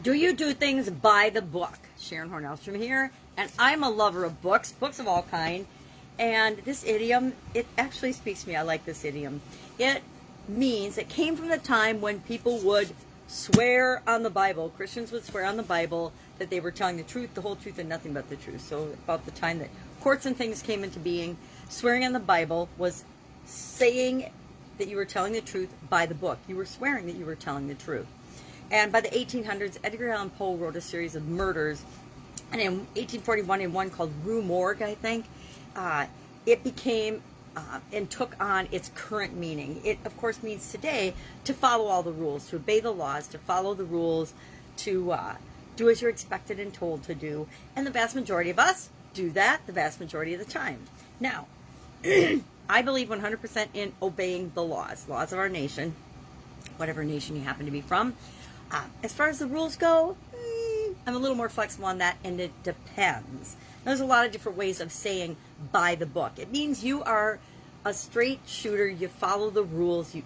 Do you do things by the book? Sharon Hornellstrom here, and I'm a lover of books, books of all kind. And this idiom, it actually speaks to me. I like this idiom. It means it came from the time when people would swear on the Bible. Christians would swear on the Bible that they were telling the truth, the whole truth, and nothing but the truth. So about the time that courts and things came into being, swearing on the Bible was saying that you were telling the truth by the book. You were swearing that you were telling the truth. And by the 1800s, Edgar Allan Poe wrote a series of murders. And in 1841, in one called Rue Morgue, I think, uh, it became uh, and took on its current meaning. It, of course, means today to follow all the rules, to obey the laws, to follow the rules, to uh, do as you're expected and told to do. And the vast majority of us do that the vast majority of the time. Now, I believe 100% in obeying the laws, laws of our nation, whatever nation you happen to be from. Uh, as far as the rules go, mm, I'm a little more flexible on that, and it depends. There's a lot of different ways of saying by the book. It means you are a straight shooter. You follow the rules. You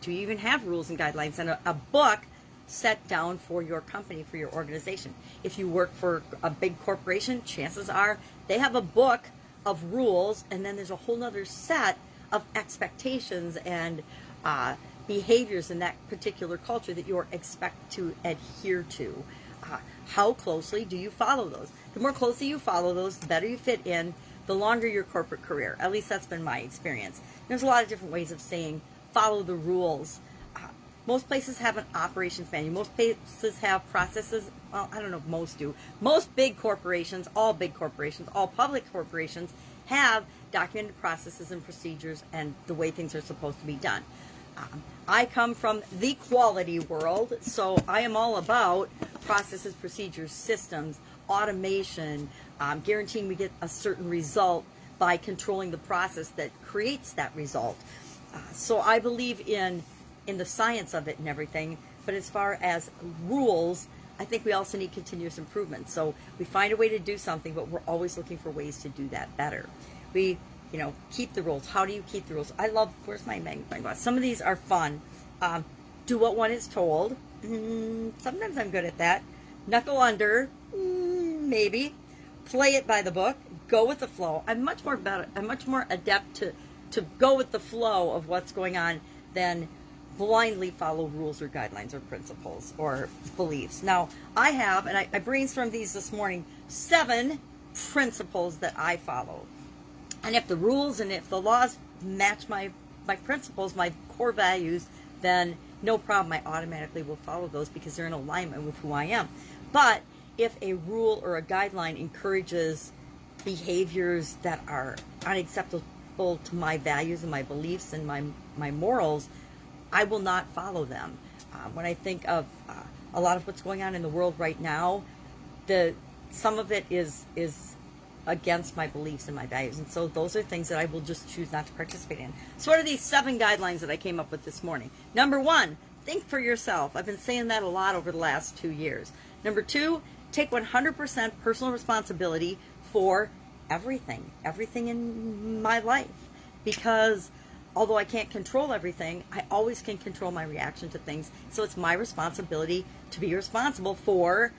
do you even have rules and guidelines and a, a book set down for your company, for your organization. If you work for a big corporation, chances are they have a book of rules, and then there's a whole other set of expectations and uh, behaviors in that particular culture that you're expect to adhere to. Uh, how closely do you follow those? The more closely you follow those, the better you fit in, the longer your corporate career. At least that's been my experience. There's a lot of different ways of saying follow the rules. Uh, most places have an operations manual. Most places have processes. Well, I don't know if most do. Most big corporations, all big corporations, all public corporations have documented processes and procedures and the way things are supposed to be done. I come from the quality world, so I am all about processes, procedures, systems, automation, um, guaranteeing we get a certain result by controlling the process that creates that result. Uh, so I believe in in the science of it and everything. But as far as rules, I think we also need continuous improvement. So we find a way to do something, but we're always looking for ways to do that better. We, you know, keep the rules. How do you keep the rules? I love. Where's my magnifying glass? Some of these are fun. Um, do what one is told. Mm, sometimes I'm good at that. Knuckle under. Mm, maybe play it by the book, go with the flow. I'm much more better. I'm much more adept to to go with the flow of what's going on than blindly follow rules or guidelines or principles or beliefs. Now, I have, and I, I brainstormed these this morning, seven principles that I follow. And if the rules and if the laws match my my principles, my core values, then no problem. I automatically will follow those because they're in alignment with who I am. But if a rule or a guideline encourages behaviors that are unacceptable to my values and my beliefs and my my morals, I will not follow them. Uh, when I think of uh, a lot of what's going on in the world right now, the some of it is is against my beliefs and my values, and so those are things that I will just choose not to participate in. So, what are these seven guidelines that I came up with this morning? Number one, think for yourself. I've been saying that a lot over the last two years. Number two, take 100% personal responsibility for everything, everything in my life. Because although I can't control everything, I always can control my reaction to things. So it's my responsibility to be responsible for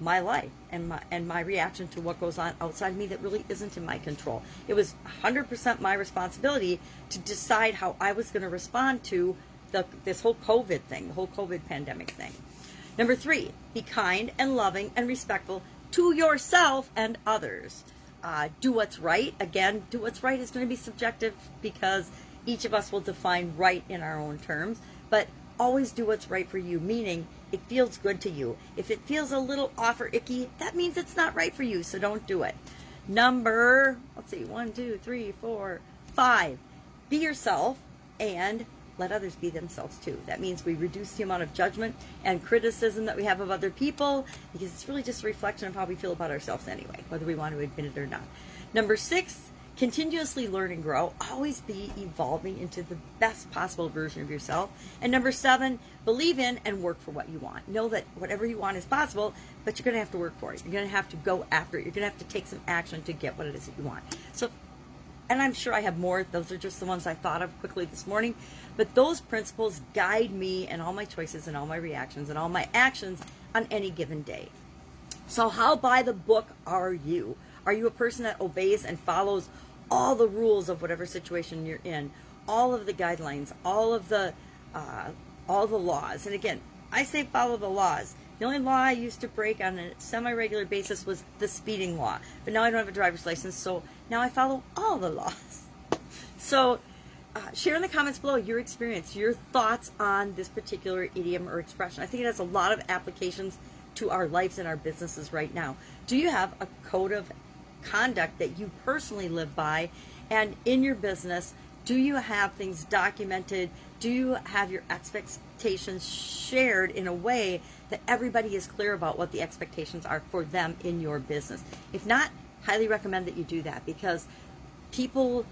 my life and my and my reaction to what goes on outside me that really isn't in my control. It was 100% my responsibility to decide how I was going to respond to the this whole COVID thing, the whole COVID pandemic thing. Number three, be kind and loving and respectful to yourself and others. Uh, do what's right. Again, do what's right is going to be subjective because each of us will define right in our own terms, but always do what's right for you, meaning it feels good to you. If it feels a little off or icky, that means it's not right for you, so don't do it. Number, let's see, one, two, three, four, five. Be yourself and let others be themselves too. That means we reduce the amount of judgment and criticism that we have of other people because it's really just a reflection of how we feel about ourselves anyway, whether we want to admit it or not. Number six, continuously learn and grow. Always be evolving into the best possible version of yourself. And number seven, believe in and work for what you want. Know that whatever you want is possible, but you're going to have to work for it. You're going to have to go after it. You're going to have to take some action to get what it is that you want. So and I'm sure I have more. Those are just the ones I thought of quickly this morning. But those principles guide me and all my choices and all my reactions and all my actions on any given day. So, how by the book are you? Are you a person that obeys and follows all the rules of whatever situation you're in, all of the guidelines, all of the uh, all the laws? And again, I say follow the laws. The only law I used to break on a semi-regular basis was the speeding law, but now I don't have a driver's license, so now I follow all the laws. So, uh, share in the comments below your experience, your thoughts on this particular idiom or expression. I think it has a lot of applications to our lives and our businesses right now. Do you have a code of conduct that you personally live by? And in your business, do you have things documented? Do you have your expectations shared in a way that everybody is clear about what the expectations are for them in your business? If not, highly recommend that you do that because people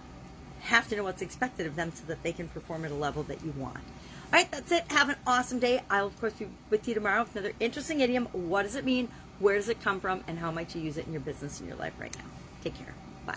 have to know what's expected of them so that they can perform at a level that you want. All right, that's it. Have an awesome day. I'll, of course, be with you tomorrow with another interesting idiom. What does it mean? Where does it come from? And how might you use it in your business and your life right now? Take care. Bye.